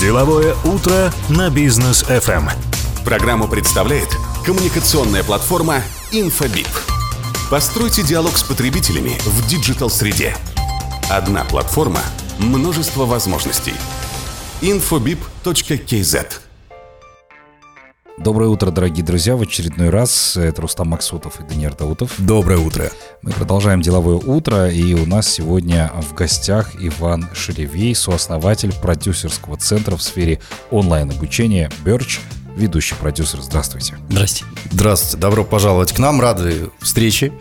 Деловое утро на Business FM. Программу представляет коммуникационная платформа Infobip. Постройте диалог с потребителями в digital-среде. Одна платформа, множество возможностей. infobip.kz Доброе утро, дорогие друзья. В очередной раз это Рустам Максутов и Даниил Даутов. Доброе утро. Мы продолжаем деловое утро, и у нас сегодня в гостях Иван Шелевей, сооснователь продюсерского центра в сфере онлайн-обучения Birch, ведущий продюсер. Здравствуйте. Здрасте. Здравствуйте. Добро пожаловать к нам. Рады встрече.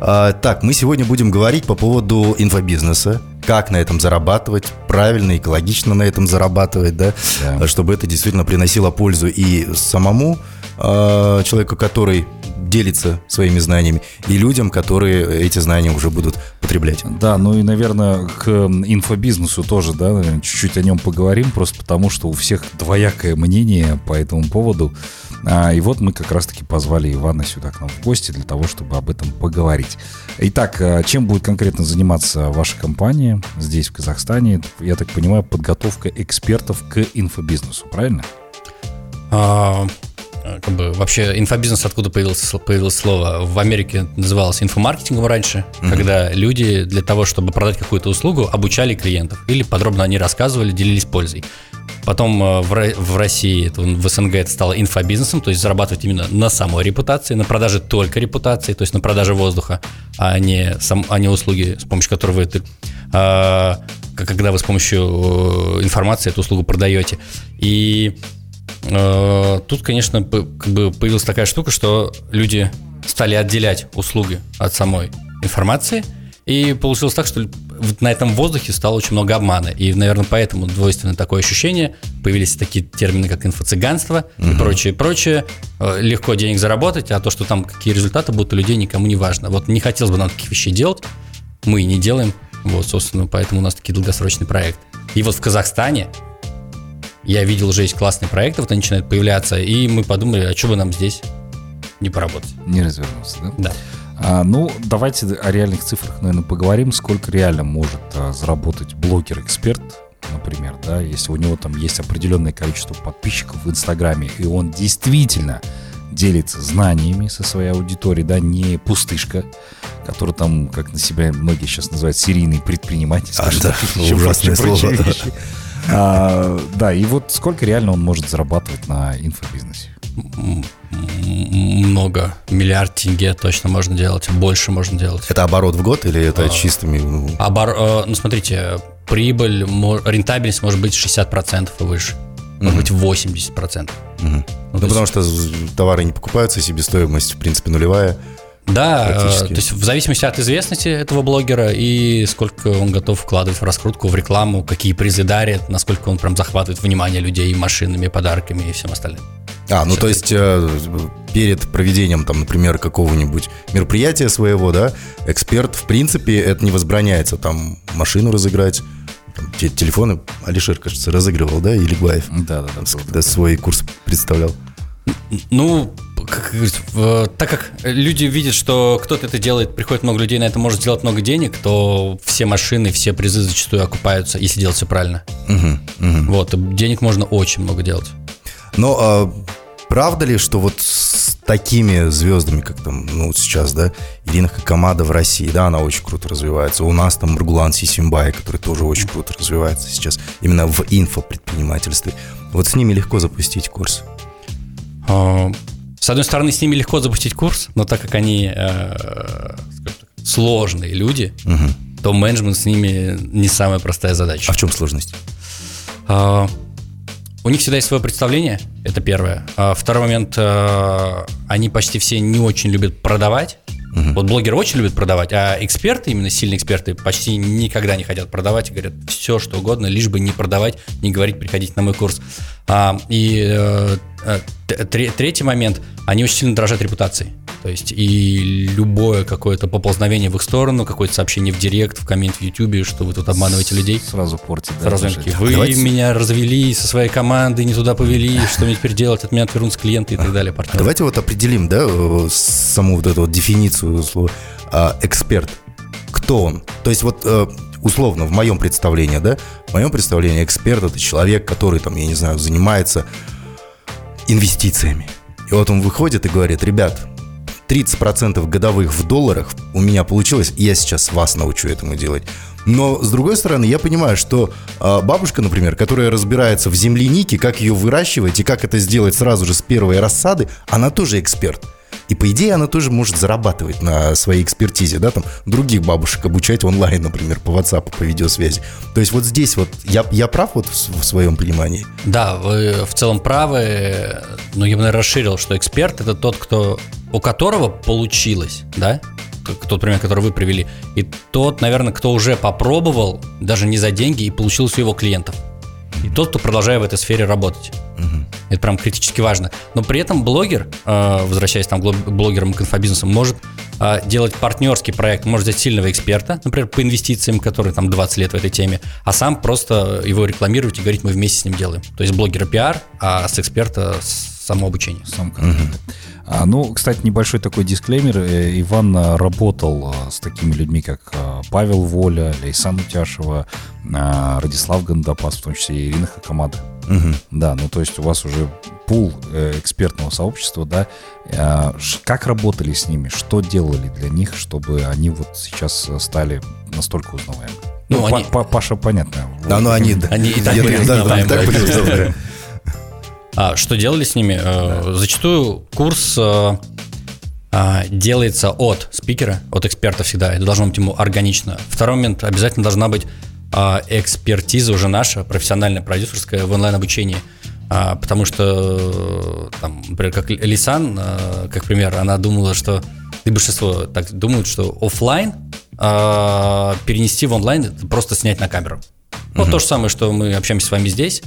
А, так, мы сегодня будем говорить по поводу инфобизнеса, как на этом зарабатывать, правильно, экологично на этом зарабатывать, да, да. чтобы это действительно приносило пользу и самому э, человеку, который делится своими знаниями, и людям, которые эти знания уже будут потреблять. Да, ну и, наверное, к инфобизнесу тоже, да, чуть-чуть о нем поговорим, просто потому что у всех двоякое мнение по этому поводу. А, и вот мы как раз-таки позвали Ивана сюда к нам в гости для того, чтобы об этом поговорить. Итак, а, чем будет конкретно заниматься ваша компания здесь, в Казахстане? Я так понимаю, подготовка экспертов к инфобизнесу, правильно? А, как бы вообще инфобизнес откуда появилось, появилось слово? В Америке называлось инфомаркетингом раньше, mm-hmm. когда люди для того, чтобы продать какую-то услугу, обучали клиентов или подробно они рассказывали, делились пользой. Потом э, в России, в СНГ это стало инфобизнесом, то есть зарабатывать именно на самой репутации, на продаже только репутации, то есть на продаже воздуха, а не, сам, а не услуги, с помощью которой вы а, когда вы с помощью э, информации эту услугу продаете. И э, тут, конечно, как бы появилась такая штука, что люди стали отделять услуги от самой информации – и получилось так, что на этом воздухе стало очень много обмана. И, наверное, поэтому двойственное такое ощущение. Появились такие термины, как инфо-цыганство угу. и прочее, прочее. Э, легко денег заработать, а то, что там какие результаты будут у людей, никому не важно. Вот не хотелось бы нам таких вещей делать. Мы и не делаем. Вот, собственно, поэтому у нас такие долгосрочные проекты. И вот в Казахстане я видел, уже есть классные проекты, вот они начинают появляться, и мы подумали, а что бы нам здесь не поработать? Не развернуться, да? Да. А, ну, давайте о реальных цифрах, наверное, поговорим. Сколько реально может а, заработать блогер-эксперт, например, да, если у него там есть определенное количество подписчиков в Инстаграме, и он действительно делится знаниями со своей аудиторией, да, не пустышка, который там, как на себя многие сейчас называют, серийный предприниматель. А, да, ужасное слово. А, да, и вот сколько реально он может зарабатывать на инфобизнесе? много, миллиард тенге точно можно делать, больше можно делать. Это оборот в год или это а, чистыми? Ну? Обор... Э, ну, смотрите, прибыль, рентабельность может быть 60% и выше. Может быть 80%. Угу. Ну, ну потому что товары не покупаются, себестоимость в принципе нулевая. Да, э, то есть в зависимости от известности этого блогера и сколько он готов вкладывать в раскрутку, в рекламу, какие призы дарит, насколько он прям захватывает внимание людей машинами, подарками и всем остальным. А, ну Все то есть э, перед проведением, там, например, какого-нибудь мероприятия своего, да, эксперт, в принципе, это не возбраняется, там, машину разыграть, там, те, телефоны Алишер, кажется, разыгрывал, да, или Гуаев? Да, да, да. Когда свой курс представлял. Ну, как, так как люди видят, что кто-то это делает, приходит много людей на это может сделать много денег, то все машины, все призы зачастую окупаются, если делать все правильно. Угу, угу. Вот, денег можно очень много делать. Но а, правда ли, что вот с такими звездами, как там, ну, сейчас, да, Ирина Хакамада в России, да, она очень круто развивается. У нас там Маргулан Сисимбай, который тоже очень круто развивается сейчас, именно в инфопредпринимательстве. Вот с ними легко запустить курс. А, с одной стороны, с ними легко запустить курс, но так как они э, сложные люди, угу. то менеджмент с ними не самая простая задача. А в чем сложность? А, у них всегда есть свое представление, это первое. А второй момент, э, они почти все не очень любят продавать. Угу. Вот блогеры очень любят продавать, а эксперты, именно сильные эксперты, почти никогда не хотят продавать и говорят все, что угодно, лишь бы не продавать, не говорить, приходить на мой курс. А, и э, э третий момент, они очень сильно дорожат репутацией. То есть и любое какое-то поползновение в их сторону, какое-то сообщение в директ, в коммент в Ютубе, что вы тут обманываете людей. Сразу портит. Да, Сразу такие, вы Давайте... меня развели со своей командой, не туда повели, что мне теперь делать, от меня отвернутся клиенты и так далее. Партнеры. Давайте вот определим, да, саму вот эту вот дефиницию слова а, эксперт. Кто он? То есть вот э, условно, в моем представлении, да, в моем представлении эксперт это человек, который там, я не знаю, занимается инвестициями. И вот он выходит и говорит, ребят, 30% годовых в долларах у меня получилось, и я сейчас вас научу этому делать. Но, с другой стороны, я понимаю, что э, бабушка, например, которая разбирается в землянике, как ее выращивать и как это сделать сразу же с первой рассады, она тоже эксперт. И по идее она тоже может зарабатывать на своей экспертизе, да, там других бабушек обучать онлайн, например, по WhatsApp, по видеосвязи. То есть вот здесь вот я, я прав вот в, в своем понимании? Да, вы в целом правы, но я бы, наверное, расширил, что эксперт это тот, кто, у которого получилось, да, тот пример, который вы привели, и тот, наверное, кто уже попробовал, даже не за деньги, и получил у его клиентов. И тот, кто продолжает в этой сфере работать. Это прям критически важно. Но при этом блогер, э, возвращаясь там к блогерам к инфобизнесу, может э, делать партнерский проект, может взять сильного эксперта, например, по инвестициям, который там 20 лет в этой теме, а сам просто его рекламировать и говорить, мы вместе с ним делаем. То есть блогера пиар, а с эксперта самообучение. Сам. А, ну, кстати, небольшой такой дисклеймер. Э, Иван работал с такими людьми, как Павел Воля, Лейсан Утяшева, Радислав Гандапас, в том числе и Ирина Хакамада. Угу. Да, ну то есть у вас уже пул экспертного сообщества, да. Как работали с ними, что делали для них, чтобы они вот сейчас стали настолько узнаваемы? Ну, ну они... Паша, понятно. Да, ну они. Они и так, так а, что делали с ними? Э, да. Зачастую курс э, а, делается от спикера, от эксперта всегда. Это должно быть ему органично. Второй момент, обязательно должна быть а, экспертиза уже наша, профессиональная, продюсерская в онлайн-обучении. А, потому что, там, например, как Лисан, как пример, она думала, что и большинство так думают, что офлайн перенести в онлайн это просто снять на камеру. Вот угу. то же самое, что мы общаемся с вами здесь.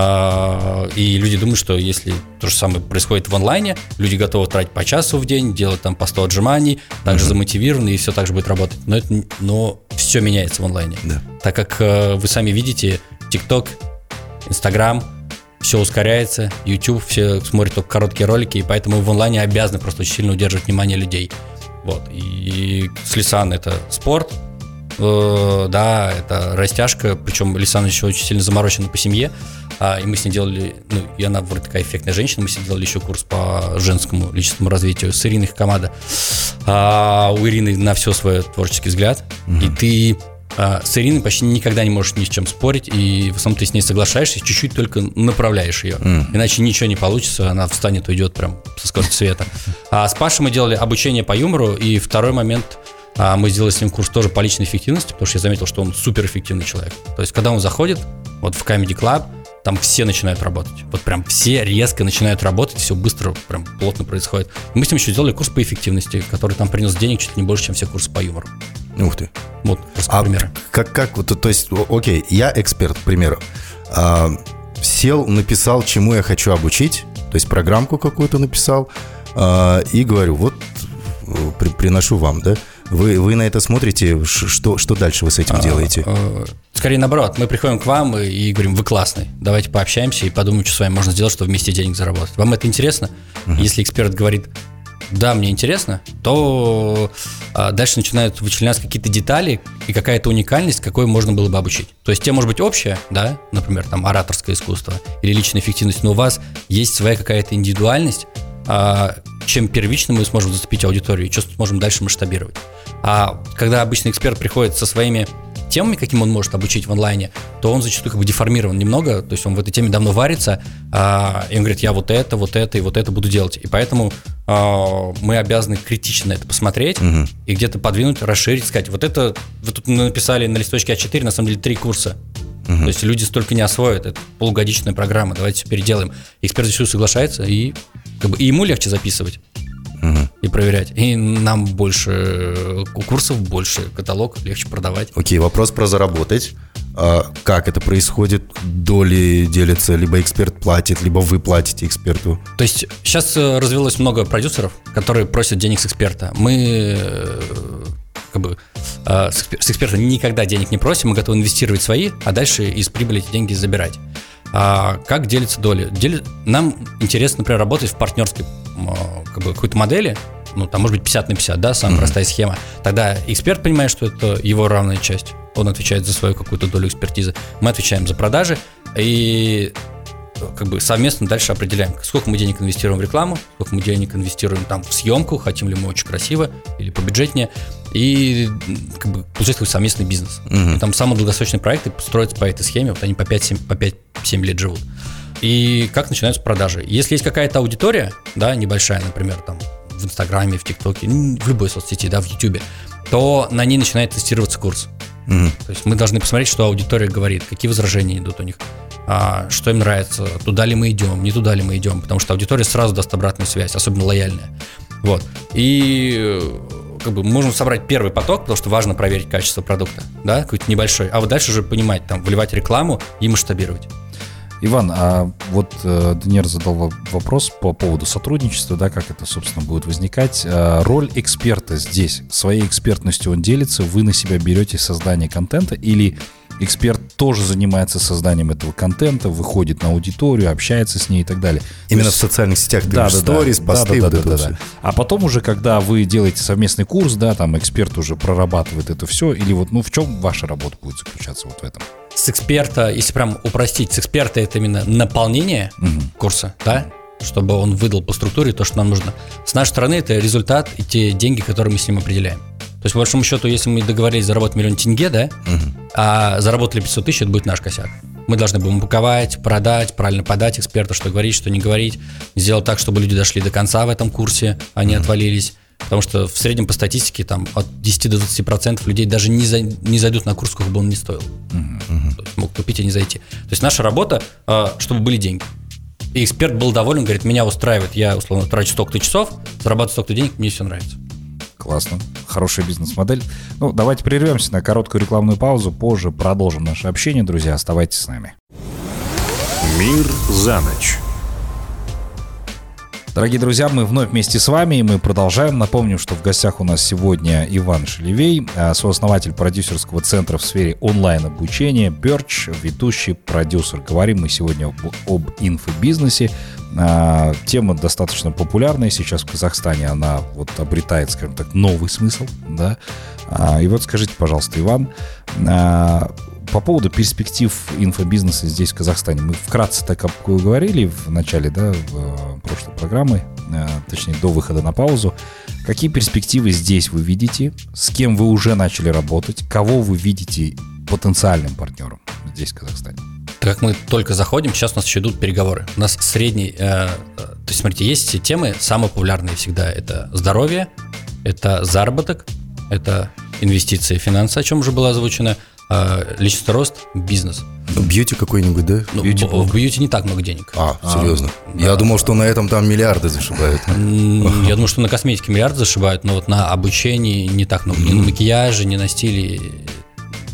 А, и люди думают, что если то же самое происходит в онлайне, люди готовы тратить по часу в день, делать там по 100 отжиманий, также mm-hmm. замотивированы, и все так же будет работать. Но, это, но все меняется в онлайне. Да. Так как э, вы сами видите, TikTok, Instagram, все ускоряется, YouTube, все смотрят только короткие ролики, и поэтому в онлайне обязаны просто очень сильно удерживать внимание людей. Вот. И Слисан это спорт, да, это растяжка, причем Лисан еще очень сильно заморочена по семье, а, и мы с ней делали, ну, и она вроде такая эффектная женщина, мы с ней делали еще курс по женскому личностному развитию с Ириной команда. А, у Ирины на все свой творческий взгляд, угу. и ты а, с Ириной почти никогда не можешь ни с чем спорить, и в основном ты с ней соглашаешься, чуть-чуть только направляешь ее. Mm. Иначе ничего не получится, она встанет, уйдет прям со скоростью света. А с Пашей мы делали обучение по юмору, и второй момент а мы сделали с ним курс тоже по личной эффективности, потому что я заметил, что он суперэффективный человек. То есть, когда он заходит вот в Comedy Club, там все начинают работать. Вот прям все резко начинают работать, все быстро, прям плотно происходит. Мы с ним еще сделали курс по эффективности, который там принес денег чуть не больше, чем все курсы по юмору. Ух ты. Вот, а примеры. Как, как, вот, то есть, окей, я эксперт, к примеру. А, сел, написал, чему я хочу обучить, то есть программку какую-то написал, а, и говорю, вот при, приношу вам, да, вы, вы на это смотрите, что, что дальше вы с этим а, делаете? А, скорее наоборот, мы приходим к вам и говорим, вы классный, давайте пообщаемся и подумаем, что с вами можно сделать, чтобы вместе денег заработать. Вам это интересно? Угу. Если эксперт говорит, да, мне интересно, то а, дальше начинают вычленяться какие-то детали и какая-то уникальность, какой можно было бы обучить. То есть, тебе может быть общее, да, например, там ораторское искусство или личная эффективность, но у вас есть своя какая-то индивидуальность, а, чем первично мы сможем зацепить аудиторию и что сможем дальше масштабировать. А когда обычный эксперт приходит со своими темами, каким он может обучить в онлайне, то он зачастую как бы деформирован немного, то есть он в этой теме давно варится, а, и он говорит, я вот это, вот это и вот это буду делать. И поэтому а, мы обязаны критично это посмотреть угу. и где-то подвинуть, расширить, сказать, вот это вы тут написали на листочке А4, на самом деле три курса. Угу. То есть люди столько не освоят, это полугодичная программа, давайте все переделаем. Эксперт зачастую соглашается, и, как бы, и ему легче записывать угу. и проверять. И нам больше курсов, больше каталог, легче продавать. Окей, вопрос про заработать. А как это происходит? Доли делятся, либо эксперт платит, либо вы платите эксперту? То есть сейчас э, развелось много продюсеров, которые просят денег с эксперта. Мы э, как бы э, с эксперта никогда денег не просим, мы готовы инвестировать свои, а дальше из прибыли эти деньги забирать. А как делятся доли? Дели... Нам интересно, например, работать в партнерской как бы, какой-то модели, ну, там может быть 50 на 50, да, самая mm-hmm. простая схема. Тогда эксперт понимает, что это его равная часть, он отвечает за свою какую-то долю экспертизы, мы отвечаем за продажи, и как бы совместно дальше определяем, сколько мы денег инвестируем в рекламу, сколько мы денег инвестируем там в съемку, хотим ли мы очень красиво или побюджетнее, и как бы получается такой совместный бизнес. Мгм. И там самые долгосрочные проекты строятся по этой схеме, вот они по 5-7 по 5-7 лет живут. И как начинаются продажи? Если есть какая-то аудитория, да, небольшая, например, там в Инстаграме, в ТикТоке, в любой соцсети, да, в Ютубе, то на ней начинает тестироваться курс. Мгм. То есть мы должны посмотреть, что аудитория говорит, какие возражения идут у них, а, что им нравится, туда ли мы идем, не туда ли мы идем, потому что аудитория сразу даст обратную связь, особенно лояльная. Вот. И э, как бы можем собрать первый поток, потому что важно проверить качество продукта, да, какой-то небольшой, а вот дальше уже понимать, там, вливать рекламу и масштабировать. Иван, а вот э, Даниэль задал во- вопрос по поводу сотрудничества, да, как это, собственно, будет возникать. А, роль эксперта здесь, своей экспертностью он делится, вы на себя берете создание контента или эксперт тоже занимается созданием этого контента, выходит на аудиторию, общается с ней и так далее. Именно То в есть- социальных сетях ты да, да, сторис, да, посты, да, вот да, это да, да. всё. А потом уже, когда вы делаете совместный курс, да, там эксперт уже прорабатывает это все, или вот, ну, в чем ваша работа будет заключаться вот в этом? С эксперта, если прям упростить, с эксперта это именно наполнение Мгм. курса, да, чтобы он выдал по структуре то, что нам нужно. С нашей стороны это результат и те деньги, которые мы с ним определяем. То есть, по большому счету, если мы договорились заработать миллион тенге, да, а заработали 500 тысяч, это будет наш косяк. Мы должны будем упаковать, продать, правильно подать эксперту, что говорить, что не говорить, сделать так, чтобы люди дошли до конца в этом курсе, а не отвалились. Потому что в среднем по статистике там от 10 до 20 процентов людей даже не, за- не зайдут на курс, сколько бы он ни стоил. То есть могут купить и не зайти. То есть наша работа, а, чтобы были деньги. И эксперт был доволен, говорит, меня устраивает, я условно трачу столько-то часов, зарабатываю столько-то денег, мне все нравится. Классно. Хорошая бизнес-модель. Ну, давайте прервемся на короткую рекламную паузу. Позже продолжим наше общение, друзья. Оставайтесь с нами. «Мир за ночь». Дорогие друзья, мы вновь вместе с вами, и мы продолжаем. Напомню, что в гостях у нас сегодня Иван Шелевей, а, сооснователь продюсерского центра в сфере онлайн-обучения, Perch, ведущий продюсер. Говорим мы сегодня об, об инфобизнесе. А, Тема достаточно популярная сейчас в Казахстане. Она вот обретает, скажем так, новый смысл. Да? А, И вот скажите, пожалуйста, Иван, по поводу перспектив инфобизнеса здесь, в Казахстане. Мы вкратце так говорили в начале да, в, э, прошлой программы, э, точнее, до выхода на паузу. Какие перспективы здесь вы видите? С кем вы уже начали работать? Кого вы видите потенциальным партнером здесь, в Казахстане? Так как мы только заходим, сейчас у нас еще идут переговоры. У нас средний, э, э, то есть, смотрите, есть темы, самые популярные всегда. Это здоровье, это заработок, это инвестиции, финансы, о чем уже было озвучено, э, личностный рост, бизнес. Бьюти какой-нибудь, да? Ну, Beauty в, бьюти не так много денег. А, серьезно? Я думал, что на этом там миллиарды зашибают. Я думаю, что на косметике миллиард зашибают, но вот на обучении не так много. Ни на макияже, ни на стиле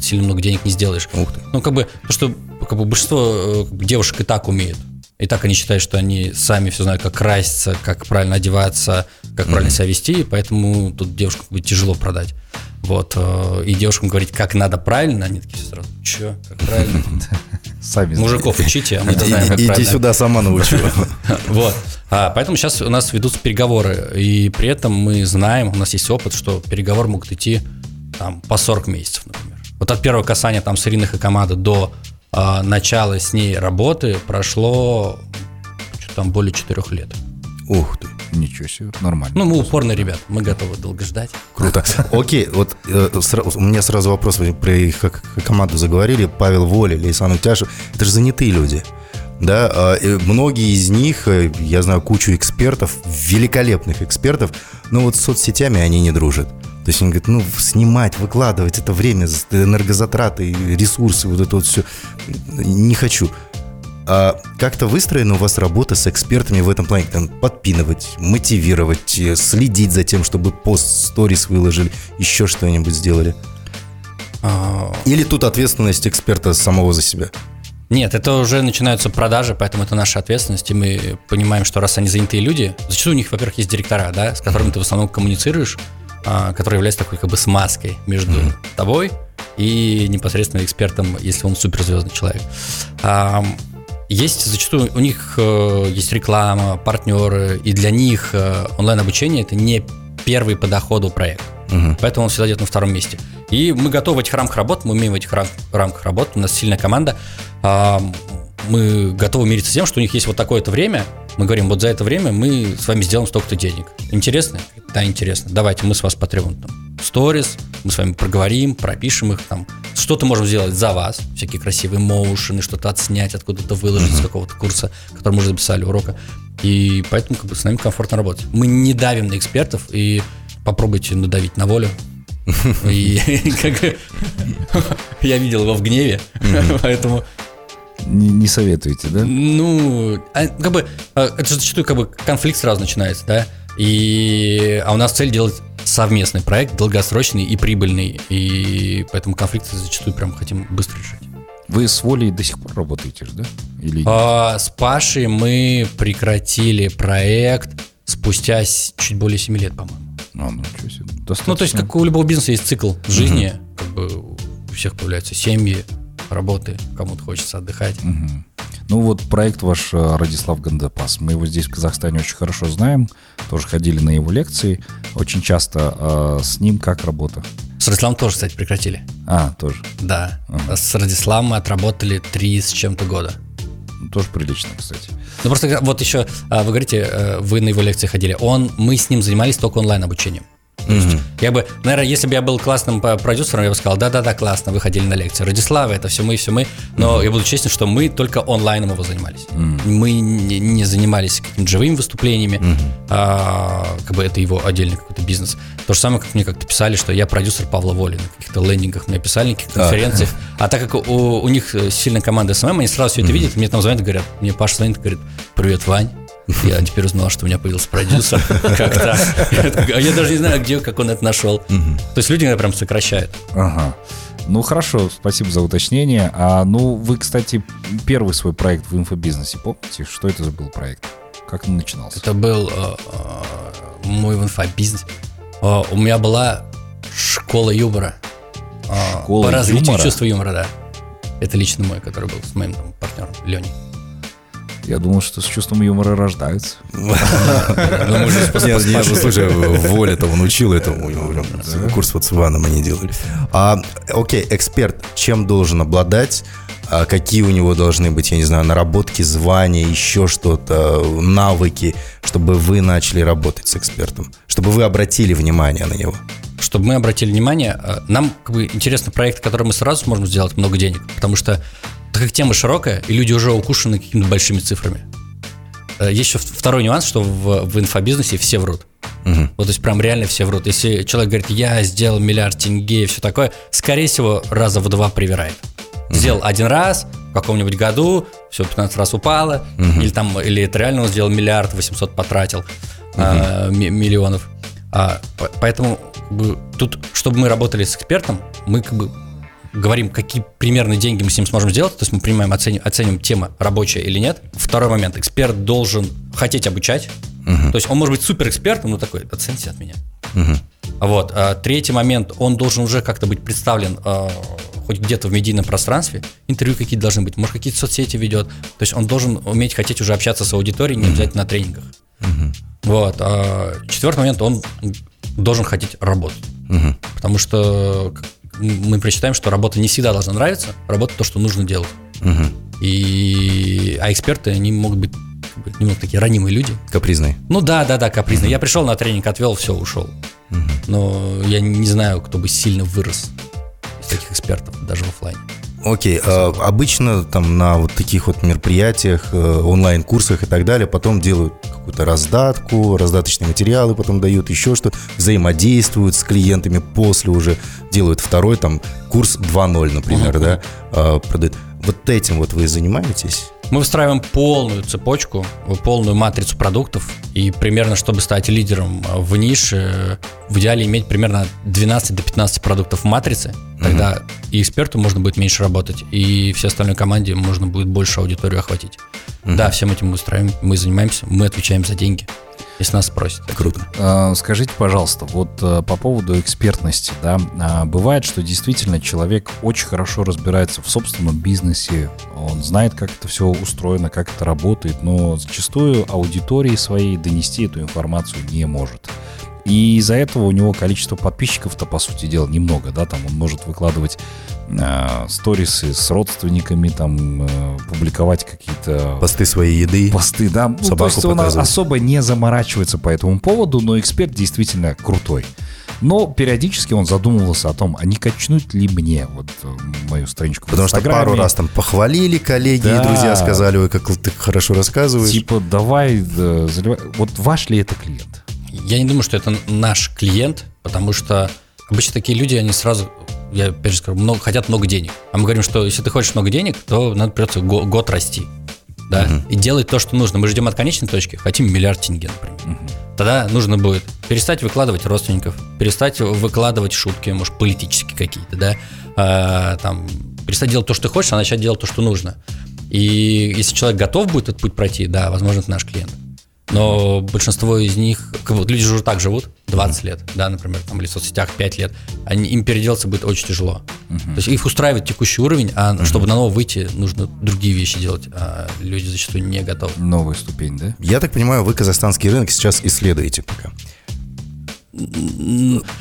сильно много денег не сделаешь. Ух ты. Ну, как бы, потому что как бы, большинство э, девушек и так умеют. И так они считают, что они сами все знают, как краситься, как правильно одеваться, как правильно себя вести, и поэтому тут девушкам как бы тяжело продать. Вот. э, И девушкам говорить, как надо правильно, они такие сразу, че, как правильно? Сами Мужиков учите, а мы Иди- знаем, как Иди правильно. сюда, сама научу. Вот. А, поэтому сейчас у нас ведутся переговоры. И при этом мы знаем, у нас есть опыт, что переговоры могут идти там, по 40 месяцев, например. Вот от первого касания там с Ириной Хакамада до а, начала с ней работы прошло что-то там более 4 лет. Ух ты. Ничего себе, нормально. Ну, мы упорные ребят, мы готовы долго ждать. Круто. Окей, вот э, у меня сразу вопрос, про их как- команду заговорили, Павел Воля, Лейсан Утяшев, это же занятые люди. Да, а, многие из них, э, я знаю кучу экспертов, великолепных экспертов, но вот с соцсетями они не дружат. То есть они говорят, ну, снимать, выкладывать, это время, энергозатраты, ресурсы, вот это вот все. Не хочу. А как-то выстроена у вас работа с экспертами в этом плане? Там, подпинывать, мотивировать, э, следить за тем, чтобы пост сторис выложили, еще что-нибудь сделали? А, Или тут ответственность эксперта самого за себя? Нет, это уже начинаются продажи, поэтому это наша ответственность, и мы понимаем, что раз они занятые люди, зачастую у них, во-первых, есть директора, да, с которыми ты в основном коммуницируешь, а, который является такой как бы смазкой между тобой и непосредственно экспертом, если он суперзвездный человек. Есть зачастую, у них э, есть реклама, партнеры, и для них э, онлайн-обучение это не первый по доходу проект. Поэтому он всегда идет на втором месте. И мы готовы в этих рамках работать, мы умеем в этих рам- рамках работать, у нас сильная команда. А, мы готовы мириться с тем, что у них есть вот такое-то время. Мы говорим, вот за это время мы с вами сделаем столько-то денег. Интересно? Да, интересно. Давайте, мы с вас потребуем там сторис, мы с вами проговорим, пропишем их там. Что-то можем сделать за вас, всякие красивые моушены, что-то отснять, откуда-то выложить с какого-то курса, который мы уже записали, урока. И поэтому как бы с нами комфортно работать. Мы не давим на экспертов и попробуйте надавить на волю. И как я видел его в гневе, поэтому Не, не советуете, да? ну, а, как бы, а, это же зачастую как бы конфликт сразу начинается, да? И, а у нас цель делать совместный проект, долгосрочный и прибыльный, и поэтому конфликты зачастую прям хотим быстро решать. Вы с Волей до сих пор работаете же, да? Или? А, с Пашей мы прекратили проект спустя чуть более 7 лет, по-моему. А, ну, ничего себе. Ну, то есть, Достаточно. как у любого бизнеса есть цикл жизни, как бы у всех появляются семьи, работы, кому-то хочется отдыхать. Мгм. Ну вот проект ваш э, Радислав Гандапас. Мы его здесь в Казахстане очень хорошо знаем. Тоже ходили на его лекции. Очень часто э, с ним как работа? С Радиславом тоже, кстати, прекратили. А, тоже. Да. С Радиславом мы отработали три с чем-то года. Ну, Тоже прилично, кстати. Ну просто вот еще, а, вы говорите, э, вы на его лекции ходили. Он, мы с ним занимались только онлайн обучением. Есть, я бы, наверное, если бы я был классным по- продюсером, я бы сказал, да-да-да, классно, вы ходили на лекции. Радислава, это все мы, все мы. Но я буду честен, что мы только онлайном его занимались. Мы не, не занимались какими-то живыми выступлениями. А, как бы это его отдельный какой-то бизнес. То же самое, как мне как-то писали, что я продюсер Павла Воли на каких-то лендингах, мне писали, на каких-то конференциях. А так как у, у них э, сильная команда SMM, они сразу все это видят, мне там звонят и говорят, мне Паша звонит и говорит, привет, Вань, я теперь узнал, что у меня появился продюсер. Как так? Я «А даже не знаю, где, как он это нашел. То есть люди иногда прям сокращают. Ага. Ну хорошо, спасибо за уточнение. А ну вы, кстати, первый свой проект в инфобизнесе, помните, что это был проект? Как он начинался? Это был э, мой инфобизнес. Э, У меня была школа юмора. Школа По развитию юмора? чувства юмора, да. Это лично мой, который был с моим там, партнером Леней. Я думал, что с чувством юмора рождаются. Ну, слушай, Воля-то он учил этому. Курс вот с Иваном они делали. А, окей, эксперт чем должен обладать? А какие у него должны быть, я не знаю, наработки, звания, еще что-то, навыки, чтобы вы начали работать с экспертом? Чтобы вы обратили внимание на него? чтобы мы обратили внимание, э, нам как бы интересно проект, который мы сразу сможем сделать много денег, потому что так как тема широкая, и люди уже укушены какими-то большими цифрами. Э, Есть еще второй нюанс, что в, в инфобизнесе все врут. Вот, то есть прям реально все врут. Если человек говорит, я сделал миллиард тенге и все такое, скорее всего, раза в два привирает. Сделал один раз, в каком-нибудь году, все 15 раз упало, или там, или это реально он сделал миллиард 800 потратил а, ми- миллионов. А, по- поэтому как бы, тут, чтобы мы работали с экспертом, мы как бы говорим, какие примерно деньги мы с ним сможем сделать, то есть мы принимаем, оценим, оценим тема рабочая или нет. Второй момент, эксперт должен хотеть обучать, то есть он может быть супер экспертом, но такой, оцените от меня. Вот. А третий момент, он должен уже как-то быть представлен а, хоть где-то в медийном пространстве. Интервью какие-то должны быть, может, какие-то соцсети ведет. То есть он должен уметь хотеть уже общаться с аудиторией, не обязательно на тренингах. Вот. А четвертый момент, он должен хотеть работать. Потому что мы прочитаем, что работа не всегда должна нравиться, работа то, что нужно делать. И, а эксперты, они могут быть немного такие ранимые люди. Капризный. Ну да, да, да, капризно. Я пришел на тренинг, отвел, все, ушел. Но я не знаю, кто бы сильно вырос из таких экспертов, даже в офлайне. Окей, а, обычно там на вот таких вот мероприятиях, э, онлайн-курсах и так далее, потом делают какую-то раздатку, раздаточные материалы потом дают, еще что взаимодействуют с клиентами, после уже делают второй там курс 2.0, например, да, а, продают. Вот этим вот вы занимаетесь? Мы выстраиваем полную цепочку, полную матрицу продуктов, и примерно, чтобы стать лидером э, в нише, в идеале иметь примерно от 12 до 15 продуктов в матрице, тогда и эксперту можно будет меньше работать, и всей остальной команде можно будет больше аудиторию охватить. Да, всем этим мы устраиваем, мы занимаемся, мы отвечаем за деньги, если нас спросят. Круто. А, Скажите, пожалуйста, вот э, по поводу экспертности, да, а, бывает, что действительно человек очень хорошо разбирается в собственном бизнесе, он знает, как это все устроено, как это работает, но зачастую аудитории своей донести эту информацию не может. И из-за этого у него количество подписчиков-то, по сути дела, немного, да, там он может выкладывать сторисы с родственниками, там, э, публиковать какие-то Посты своей еды. посты, да. Ну, то есть он особо не заморачивается по этому поводу, но эксперт действительно крутой. Но периодически он задумывался о том, а не качнуть ли мне вот э, мою страничку в Потому что пару раз там похвалили коллеги Да. и друзья, сказали, ой, как ты хорошо рассказываешь. Типа, давай, да, заливай. Вот ваш ли это клиент? Я не думаю, что это наш клиент, потому что обычно такие люди, они сразу, я опять же скажу, много, хотят много денег. А мы говорим, что если ты хочешь много денег, то надо придется го- год расти. Да? И делать то, что нужно. Мы ждем от конечной точки, хотим миллиард тенге, например. Тогда нужно будет перестать выкладывать родственников, перестать выкладывать шутки, может, политические какие-то, да, А, там, перестать делать то, что ты хочешь, а начать делать то, что нужно. И если человек готов будет этот путь пройти, да, возможно, это наш клиент. Но большинство из них, как вот люди же уже так живут, 20 лет, да, например, там, или в соцсетях 5 лет, они, им переделаться будет очень тяжело. То есть их устраивает текущий уровень, а чтобы на новый выйти, нужно другие вещи делать, а люди зачастую не готовы. Новая ступень, да? Я так понимаю, вы казахстанский рынок сейчас исследуете пока.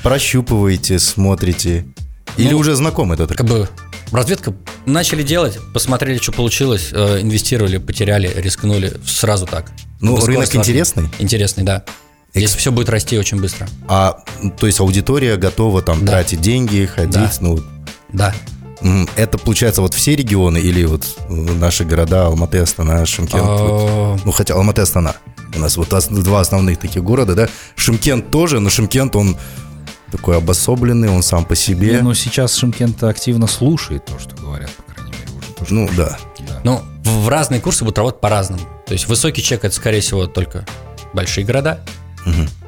Прощупываете, смотрите. Или Ну, уже знаком этот рынок? Как бы разведка начали делать, посмотрели, что получилось, э, инвестировали, потеряли, рискнули сразу так. Ну, Высоко рынок интересный? Интересный, да. Экс- Если все будет расти очень быстро. А, то есть аудитория готова там Да. тратить деньги, ходить, Да. ну, Да. это получается вот все регионы или вот э, наши города, Алматы, Астана, Шымкент? вот? А, Ну, хотя Алматы, Астана. У нас вот два основных таких города, да? Шымкент тоже, но Шымкент, он такой обособленный, он сам по себе. Ну, сейчас Шимкент активно слушает то, что говорят, по крайней мере, уже то, что Ну, да. да. Ну, в в разные курсы будут работать по-разному. То есть высокий чек это, скорее всего, только большие города.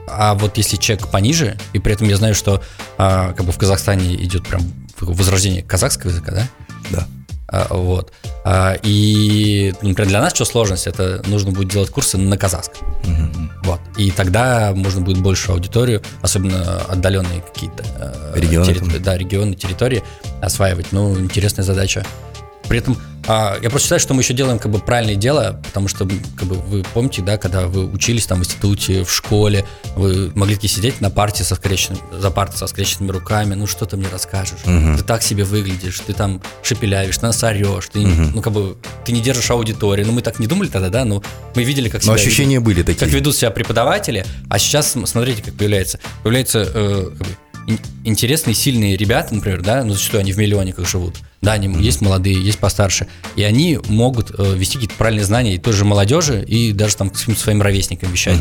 А вот если чек пониже, и при этом я знаю, что а, как бы в Казахстане идет прям возрождение казахского языка, да? Да. А, вот. А, и, например, для нас что сложность? Это нужно будет делать курсы на казахском. Вот. И тогда можно будет большую аудиторию, особенно отдаленные какие-то э, Регионы терри- да, регионы, территории осваивать. Ну, интересная задача. При этом а, я просто считаю, что мы еще делаем как бы правильное дело, потому что как бы вы помните, да, когда вы учились там в институте, в школе, вы могли сидеть на парте со скрещенными, за партой со скрещенными руками, ну что ты мне расскажешь? Ты так себе выглядишь, ты там шепелявишь, ты нас орешь, ты, не- ну как бы ты не держишь аудиторию. Ну мы так не думали тогда, да, но мы видели, как Но себя ощущения были как такие. ведут себя преподаватели, а сейчас см- смотрите, как появляется. Появляются э, как бы, интересные, сильные ребята, например, да, ну зачастую они в миллионниках живут. Да, они есть молодые, есть постарше, и они могут э, вести какие-то правильные знания и той же молодежи, и даже там каким-то своим ровесникам вещать.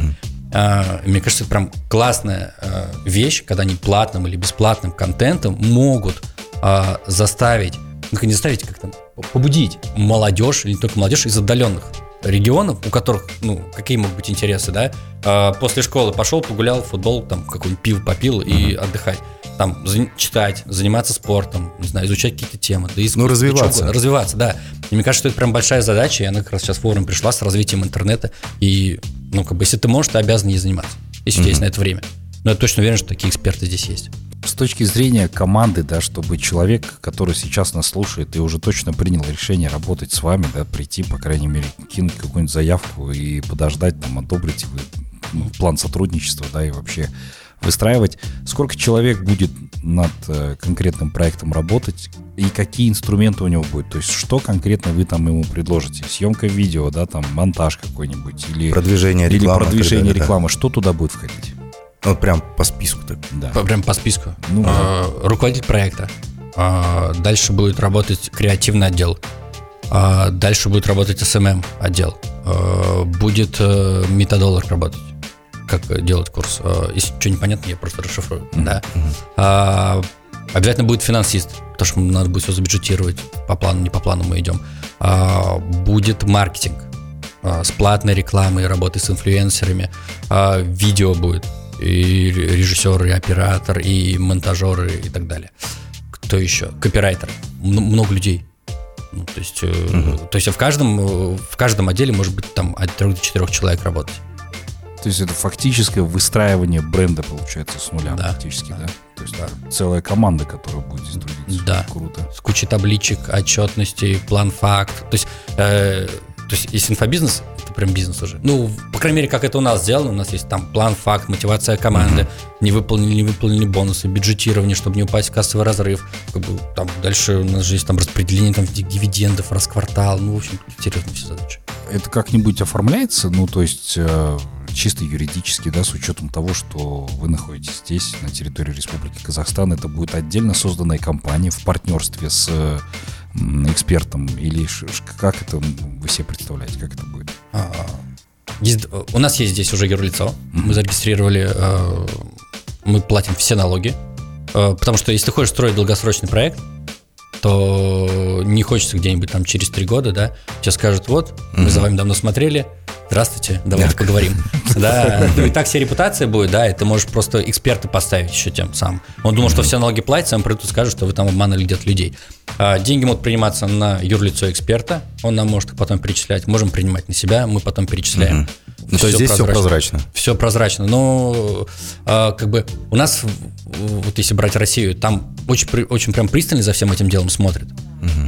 А, мне кажется, это прям классная э, вещь, когда они платным или бесплатным контентом могут а, заставить, ну не заставить, как там, побудить молодежь, или не только молодежь, из отдаленных регионов, у которых, ну, какие могут быть интересы, да, А, после школы пошел, погулял, футбол, там, какой-нибудь пиво попил и отдыхать. Там, за- читать, заниматься спортом, не знаю, изучать какие-то темы. Да, искусство, Ну, развиваться. Развиваться, да. И мне кажется, что это прям большая задача, и она как раз сейчас вовремя пришла с развитием интернета. И, ну, как бы, если ты можешь, ты обязан ей заниматься, если у тебя есть на это время. Но я точно уверен, что такие эксперты здесь есть. С точки зрения команды, да, чтобы человек, который сейчас нас слушает и уже точно принял решение работать с вами, да, прийти, по крайней мере, кинуть какую-нибудь заявку и подождать, там, одобрите вы ну, план сотрудничества, да, и вообще выстраивать. Сколько человек будет над э, конкретным проектом работать и какие инструменты у него будут? То есть что конкретно вы там ему предложите? Съемка видео, да, там монтаж какой-нибудь или, Продвижение или рекламы. продвижение да, да, да. рекламы. Что туда будет входить? Вот прям по списку так. Да. По- Прям по списку. Ну, А, руководитель проекта. А, Дальше будет работать креативный отдел. А, Дальше будет работать SMM отдел. А, Будет э, методолог работать. Как делать курс. А, Если что непонятно, я просто расшифрую. Да. А, Обязательно будет финансист, потому что надо будет все забюджетировать. По плану, не по плану мы идем. А, Будет маркетинг а, с платной рекламой, работой с инфлюенсерами. А, Видео будет. И ре- режиссер, и оператор, и монтажеры, и так далее. Кто еще? Копирайтер. М- много людей. Ну, то есть, э, то есть в каждом, э, в каждом отделе может быть там от 3 до 4 человек работать. То есть это фактическое выстраивание бренда получается с нуля Да. фактически, да? То есть целая команда, которая будет здесь трудиться. Да. Круто. С кучей табличек, отчетностей, план факт. То есть э, То есть, если инфобизнес, это прям бизнес уже. Ну, по крайней мере, как это у нас сделано. У нас есть там план, факт, мотивация команды, не выполнили, не выполнили бонусы, бюджетирование, чтобы не упасть в кассовый разрыв. Как бы, там, дальше у нас же есть там распределение там, дивидендов раз квартал. Ну, в общем, серьезные все задачи. Это как-нибудь оформляется? Ну, то есть э, чисто юридически, да, с учетом того, что вы находитесь здесь, на территории Республики Казахстан, это будет отдельно созданная компания в партнерстве с э, экспертом? Или как это вы себе представляете, как это будет? А, есть- у нас есть здесь уже юрлицо. Мы зарегистрировали, э, мы платим все налоги. Э, Потому что если ты хочешь строить долгосрочный проект, то не хочется где-нибудь там через три года, да, тебе скажут, вот, мы за вами давно смотрели, здравствуйте, давайте поговорим. Да, ну и так вся репутация будет, да, и ты можешь просто эксперта поставить еще тем самым. Он думал, что все налоги платятся, он придут и скажет, что вы там обманули где-то людей. А, Деньги могут приниматься на юрлицо эксперта, он нам может их потом перечислять, можем принимать на себя, мы потом перечисляем. То есть здесь все прозрачно. Все прозрачно. Но а, как бы у нас, вот если брать Россию, там очень, очень прям пристально за всем этим делом смотрят.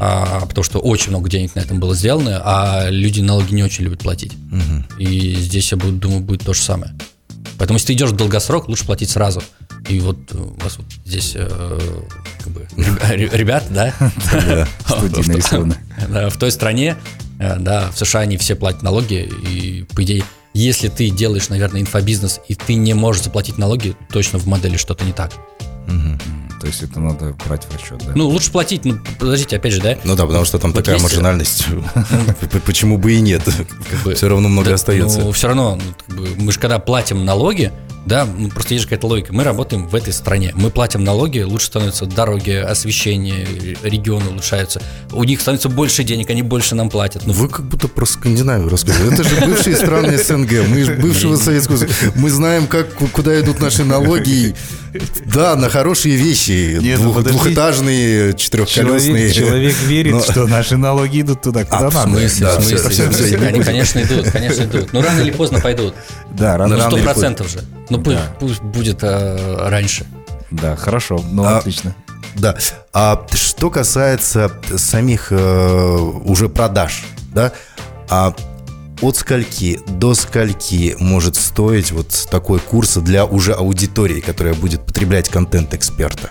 А, потому что очень много денег на этом было сделано, а люди налоги не очень любят платить. И здесь, я буду- думаю, будет то же самое. Поэтому, если ты идешь в долгосрок, лучше платить сразу. И вот у вас вот здесь э, как бы, ребя- ребята, да? Студии нарисовано. Да, в той стране, э, да, в США они все платят налоги, и, по идее, если ты делаешь, наверное, инфобизнес, и ты не можешь заплатить налоги, точно в модели что-то не так. М, То есть это надо брать в расчет, да? Ну, лучше платить, ну, подождите, опять же, да? Ну да, потому что там Вот такая есть- маржинальность. П- Почему бы и нет? Все равно много остается. Ну, все равно, ну, мы же когда платим налоги, да, ну, просто есть же какая-то логика. Мы работаем в этой стране. Мы платим налоги, лучше становятся дороги, освещение, регионы улучшаются. У них становится больше денег, они больше нам платят. Ну, Вы как будто про Скандинавию рассказывали. Это же бывшие страны СНГ. Мы же бывшего Советского Союза. Мы знаем, как, куда идут наши налоги. Да, на хорошие вещи. Нет, ну Двух- подожди. двухэтажные, четырехколесные. Человек, человек верит, Но- что наши налоги идут туда, куда А, в надо. смысле, да, в смысле? В всё, смысле? всё, Они, конечно, идут, конечно, идут. Но рано или поздно пойдут. Да, рано, Ну, рано сто или процентов же. Ну, пусть, Да. пусть будет э, раньше. Да, хорошо, ну А- отлично. Да. А что касается самих э, уже продаж, да, а от скольки до скольки может стоить вот такой курс для уже аудитории, которая будет потреблять контент эксперта?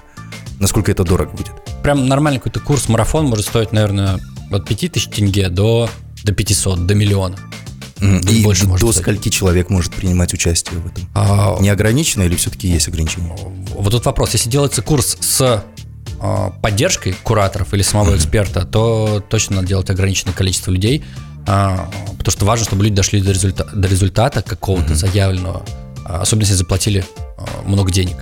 Насколько это дорого будет? Прям нормальный какой-то курс марафон может стоить, наверное, от 5000 тенге до, до 500, до миллиона. И больше до стать. скольки человек может принимать участие в этом? А, Неограниченно или все-таки есть ограничения? вот тут вопрос. Если делается курс с а, поддержкой кураторов или самого эксперта, то точно надо делать ограниченное количество людей, а, потому что важно, чтобы люди дошли до, результа- до результата какого-то заявленного, а, особенно если заплатили много денег.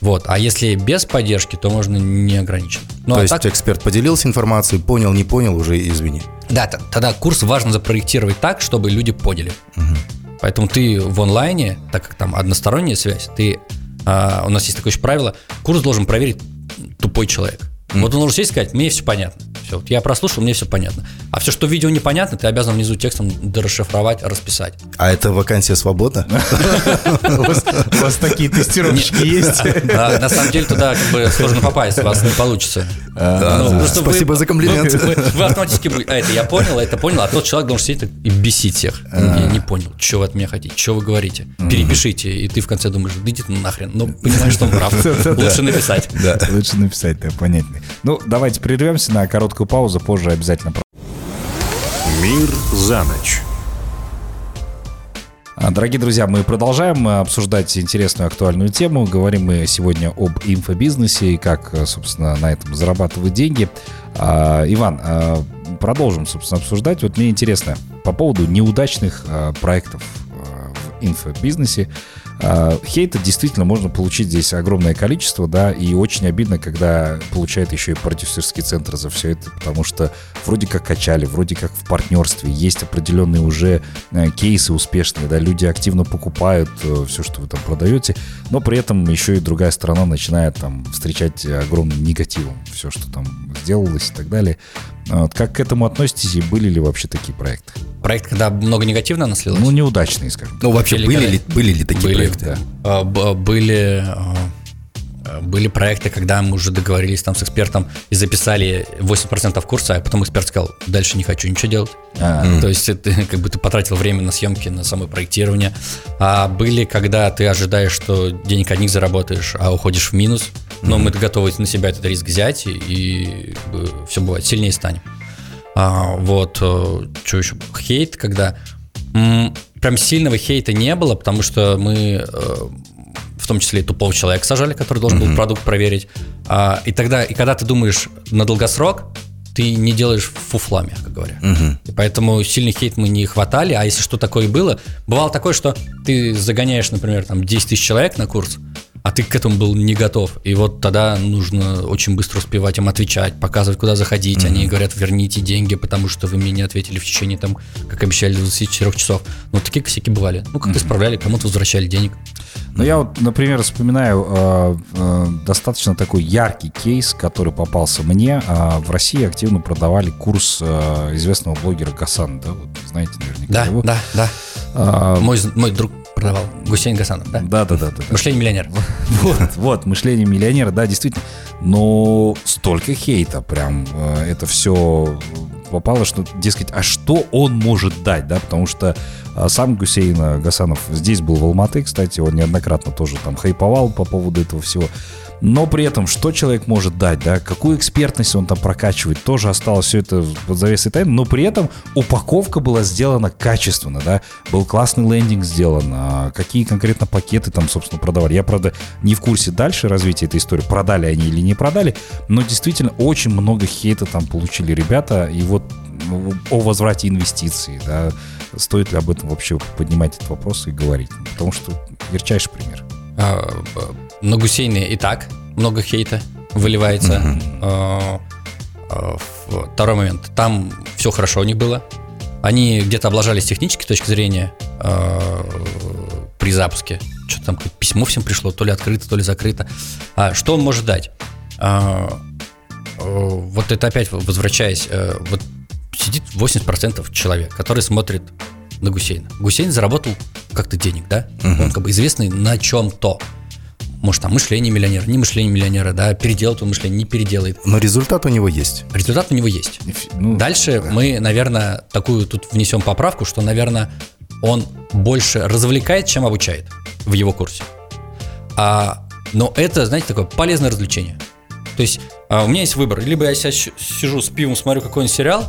Вот. А если без поддержки, то можно не ограниченно. Ну, То а есть так- эксперт поделился информацией, понял, не понял, уже извини. Да, тогда курс важно запроектировать так, чтобы люди поняли. Поэтому ты в онлайне, так как там односторонняя связь, ты а, у нас есть такое еще правило, курс должен проверить тупой человек. Вот он должен сесть и сказать, мне все понятно. Все, вот я прослушал, мне все понятно. А все, что в видео непонятно, ты обязан внизу текстом дорасшифровать, расписать. А эта вакансия свободна? У вас, такие тестировщики есть? А, на самом деле туда как бы сложно попасть, у вас не получится. Ну, да. просто вы- Спасибо за комплимент. Вы, автоматически будете, а это я понял, а это понял, а тот человек должен сидеть и бесить всех. Я не понял, что вы от меня хотите, что вы говорите. Перепишите, и ты в конце думаешь, да идите нахрен. Но понимаешь, что он прав. Лучше написать. Лучше написать, да, понятно. Ну, давайте прервемся на короткую паузу, позже обязательно про- Мир за ночь. А, Дорогие друзья, мы продолжаем э, обсуждать интересную актуальную тему. Говорим мы сегодня об инфобизнесе и как, э, собственно, на этом зарабатывать деньги. А, Иван, а, продолжим, собственно, обсуждать. Вот мне интересно по поводу неудачных а, проектов в инфобизнесе. А, Хейта действительно можно получить здесь огромное количество, да, и очень обидно, когда получает еще и продюсерский центр за все это, потому что вроде как качали, вроде как в партнерстве, есть определенные уже э, кейсы успешные, да, люди активно покупают все, что вы там продаете, но при этом еще и другая сторона начинает там встречать огромным негативом все, что там сделалось и так далее. А Вот как к этому относитесь и были ли вообще такие проекты? Проект, когда много негативно наслилось? Ну, неудачные, скажем. Ну, вообще, были когда- ли, были ли такие были, проекты? а, б- были а, были проекты, когда мы уже договорились там с экспертом и записали 80% курса, а потом эксперт сказал, дальше не хочу ничего делать. А, То есть это как бы ты потратил время на съемки, на самое проектирование. А были, когда ты ожидаешь, что денег одних заработаешь, а уходишь в минус. Но мы готовы на себя этот риск взять, и, и все бывает, сильнее станем. А, вот, э, что еще? Хейт, когда... М- прям сильного хейта не было, потому что мы э, том числе и тупого человека сажали, который должен был продукт проверить. А, и тогда, и когда ты думаешь на долгосрок, ты не делаешь фуфла, мягко говоря. И поэтому сильный хейт мы не хватали, а если что такое было, бывало такое, что ты загоняешь, например, там 10 тысяч человек на курс, а ты к этому был не готов. И вот тогда нужно очень быстро успевать им отвечать, показывать, куда заходить. Mm-hmm. Они говорят, верните деньги, потому что вы мне не ответили в течение, там, как обещали, 24 часов. Ну, такие косяки бывали. Ну, как-то mm-hmm. исправляли, кому-то возвращали денег. Ну, я вот, например, вспоминаю э, э, достаточно такой яркий кейс, который попался мне. Э, в России активно продавали курс э, известного блогера Гасан, да, вот, знаете наверняка да, его. Да, да, да. Мой, мой друг продавал. Гусейн Гасанов, да? Да, да, да. да, Мышление миллионера. Вот, вот, мышление миллионера, да, действительно. Но столько хейта прям, э, это все попало, что, дескать, а что он может дать, да, потому что а, сам Гусейн Гасанов здесь был в Алматы, кстати, он неоднократно тоже там хайповал по поводу этого всего. Но при этом, что человек может дать, да, какую экспертность он там прокачивает, тоже осталось все это под завесой тайны, но при этом упаковка была сделана качественно, да, был классный лендинг сделан, а какие конкретно пакеты там, собственно, продавали. Я, правда, не в курсе дальше развития этой истории, продали они или не продали, но действительно очень много хейта там получили ребята, и вот ну, о возврате инвестиций, да, стоит ли об этом вообще поднимать этот вопрос и говорить, потому что ярчайший пример. А, на Гусейне и так много хейта выливается. Mm-hmm. Второй момент. Там все хорошо у них было. Они где-то облажались технически с точки зрения э, при запуске. Что-то там письмо всем пришло, то ли открыто, то ли закрыто. А что он может дать? А, вот это опять возвращаясь, вот сидит 80% человек, который смотрит на Гусейна. Гусейн заработал как-то денег, да? Угу. Он как бы известный на чем-то может, там мышление миллионера, не мышление миллионера, да, переделает он мышление, не переделает. Но результат у него есть. Результат у него есть. Ну, Дальше да. мы, наверное, такую тут внесем поправку, что, наверное, он больше развлекает, чем обучает в его курсе. А, но это, знаете, такое полезное развлечение. То есть а, у меня есть выбор. Либо я сейчас сижу с пивом, смотрю какой-нибудь сериал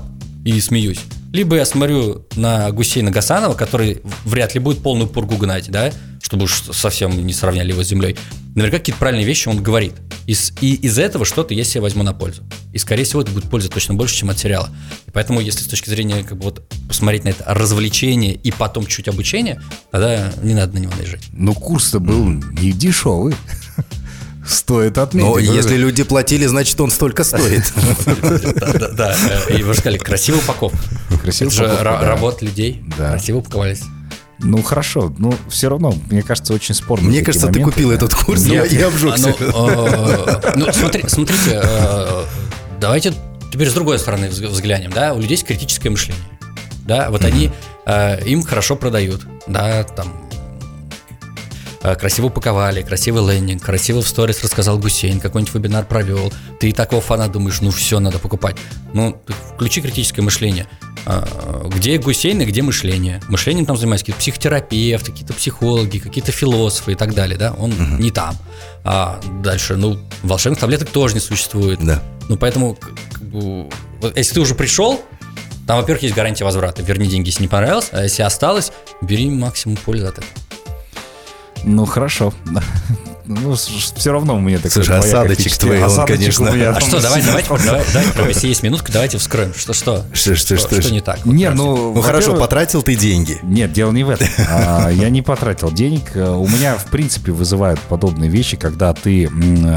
и смеюсь, либо я смотрю на Гусейна Гасанова, который вряд ли будет полную пургу гнать, да, чтобы уж совсем не сравняли его с землей. Наверняка какие-то правильные вещи он говорит. И, и из этого что-то я себе возьму на пользу. И, скорее всего, это будет польза точно больше, чем от сериала. И поэтому, если с точки зрения как бы вот посмотреть на это развлечение и потом чуть обучение, тогда не надо на него наезжать. Но курс-то был не дешевый. Стоит отметить. Но если люди платили, значит, он столько стоит. Да, да. И вы же сказали, красивая упаковка. Красивая упаковка, Работа людей. Красиво упаковались. Ну хорошо, но все равно, мне кажется, очень спорно. Мне кажется, моменты, ты купил этот курс, Нет, я обжегся. А, ну, э, смотри, смотрите, э, давайте теперь с другой стороны взглянем, да, у людей есть критическое мышление, да, вот они, э, им хорошо продают, да, там, красиво упаковали, красивый лендинг, красиво в сторис рассказал Гусейн, какой-нибудь вебинар провел, ты такого фана думаешь, ну все, надо покупать. Ну, включи критическое мышление. А, где Гусейн и где мышление? Мышлением там занимаются какие-то психотерапевты, какие-то психологи, какие-то философы и так далее, да? Он угу. не там. А дальше, ну, волшебных таблеток тоже не существует. Да. Ну, поэтому, если ты уже пришел, там, во-первых, есть гарантия возврата. Верни деньги, если не понравилось, а если осталось, бери максимум пользы от этого. Ну, хорошо. Ну, все равно у меня такой Слушай, осадочек твой, он, конечно. А что, давай, давайте, давай, давайте, если есть минутка, давайте вскроем. Что, что? Что, что, что, что не так? Не, ну... Ну, хорошо, потратил ты деньги. Нет, дело не в этом. А, я не потратил денег. У меня, в принципе, вызывают подобные вещи, когда ты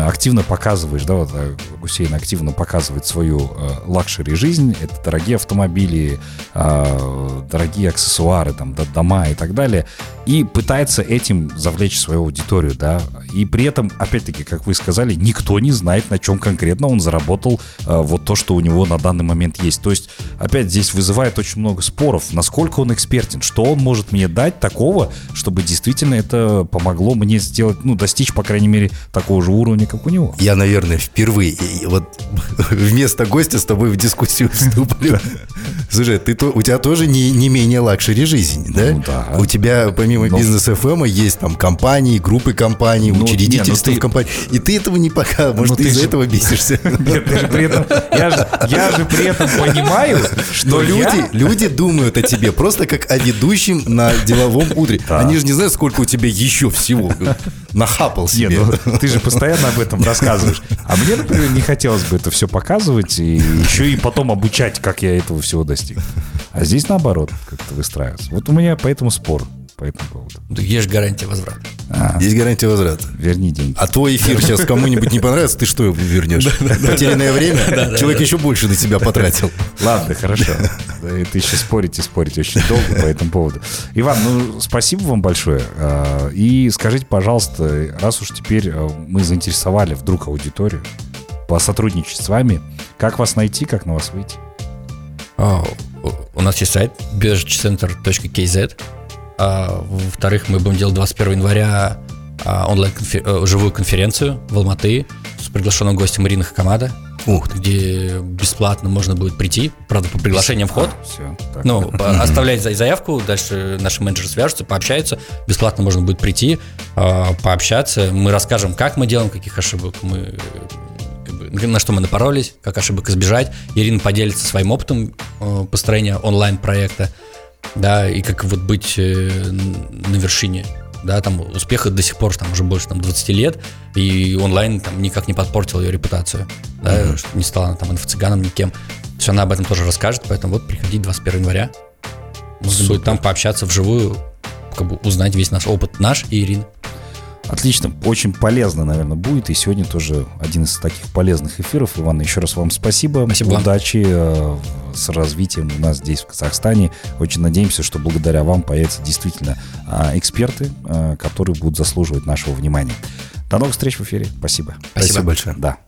активно показываешь, да, вот э, Гусейн активно показывает свою э, luxury жизнь. Это дорогие автомобили, а, дорогие аксессуары, там, дома и так далее. И пытается этим завлечь свою аудиторию, да. И И при этом, опять-таки, как вы сказали, никто не знает, на чем конкретно он заработал э, вот то, что у него на данный момент есть. То есть, опять здесь вызывает очень много споров, насколько он экспертен, что он может мне дать такого, чтобы действительно это помогло мне сделать, ну, достичь, по крайней мере, такого же уровня, как у него. Я, наверное, впервые вот вместо гостя с тобой в дискуссию вступлю. Слушай, ты, у тебя тоже не, не менее luxury жизнь, да? Ну да. У тебя помимо Business FM есть там компании, группы компаний, Ну, учредительство не, ну ты- компаний. И ты этого не показываешь. Может, Ну, ты ты из-за же- этого бесишься? Нет, ты же при этом, я, же, я же при этом понимаю, что люди, я- люди думают о тебе просто как о ведущем на деловом утре. Они же не знают, сколько у тебя еще всего нахапал себе. ну, ты же постоянно об этом рассказываешь. А мне, например, не хотелось бы это все показывать и еще и потом обучать, как я этого всего достиг. А здесь наоборот как-то выстраивается. Вот у меня поэтому спор по этому поводу. Ну, Есть гарантия возврата. Есть гарантия возврата. Верни деньги. А твой эфир сейчас кому-нибудь не понравится, ты что вернешь? Потерянное время? Человек еще больше на тебя потратил. Ладно, хорошо. Да, Это еще спорить и спорить очень долго по этому поводу. Иван, ну, спасибо вам большое. А, И скажите, пожалуйста, раз уж теперь а, мы заинтересовали вдруг аудиторию посотрудничать с вами, как вас найти, как на вас выйти? А, у- нас есть сайт biochcenter.kz. А, Во-вторых, мы будем делать 21 января а, онлайн живую конференцию в Алматы с приглашенным гостем Ириной Хакамада, Ух ты. где бесплатно можно будет прийти, правда, по приглашениям вход. Все. Ну, по- оставлять за- заявку, дальше наши менеджеры свяжутся, пообщаются, бесплатно можно будет прийти, а, пообщаться. Мы расскажем, как мы делаем, каких ошибок мы э, на что мы напоролись, как ошибок избежать. Ирина поделится своим опытом э, построения онлайн-проекта, да, и как вот быть э, на вершине, да, там успеха до сих пор, там уже больше там 20 лет, и онлайн там никак не подпортил ее репутацию, да, что не стала она там инфо-цыганом никем. То есть она об этом тоже расскажет, поэтому вот приходите 21 января. Можно будет там пообщаться вживую, как бы узнать весь наш опыт, наш и Ирины. Отлично, очень полезно, наверное, будет. И сегодня тоже один из таких полезных эфиров. Иван, еще раз вам спасибо. Спасибо вам. Удачи э, с развитием у нас здесь, в Казахстане. Очень надеемся, что благодаря вам появятся действительно а, эксперты, а, которые будут заслуживать нашего внимания. До новых встреч в эфире. Спасибо. Спасибо большое. Да.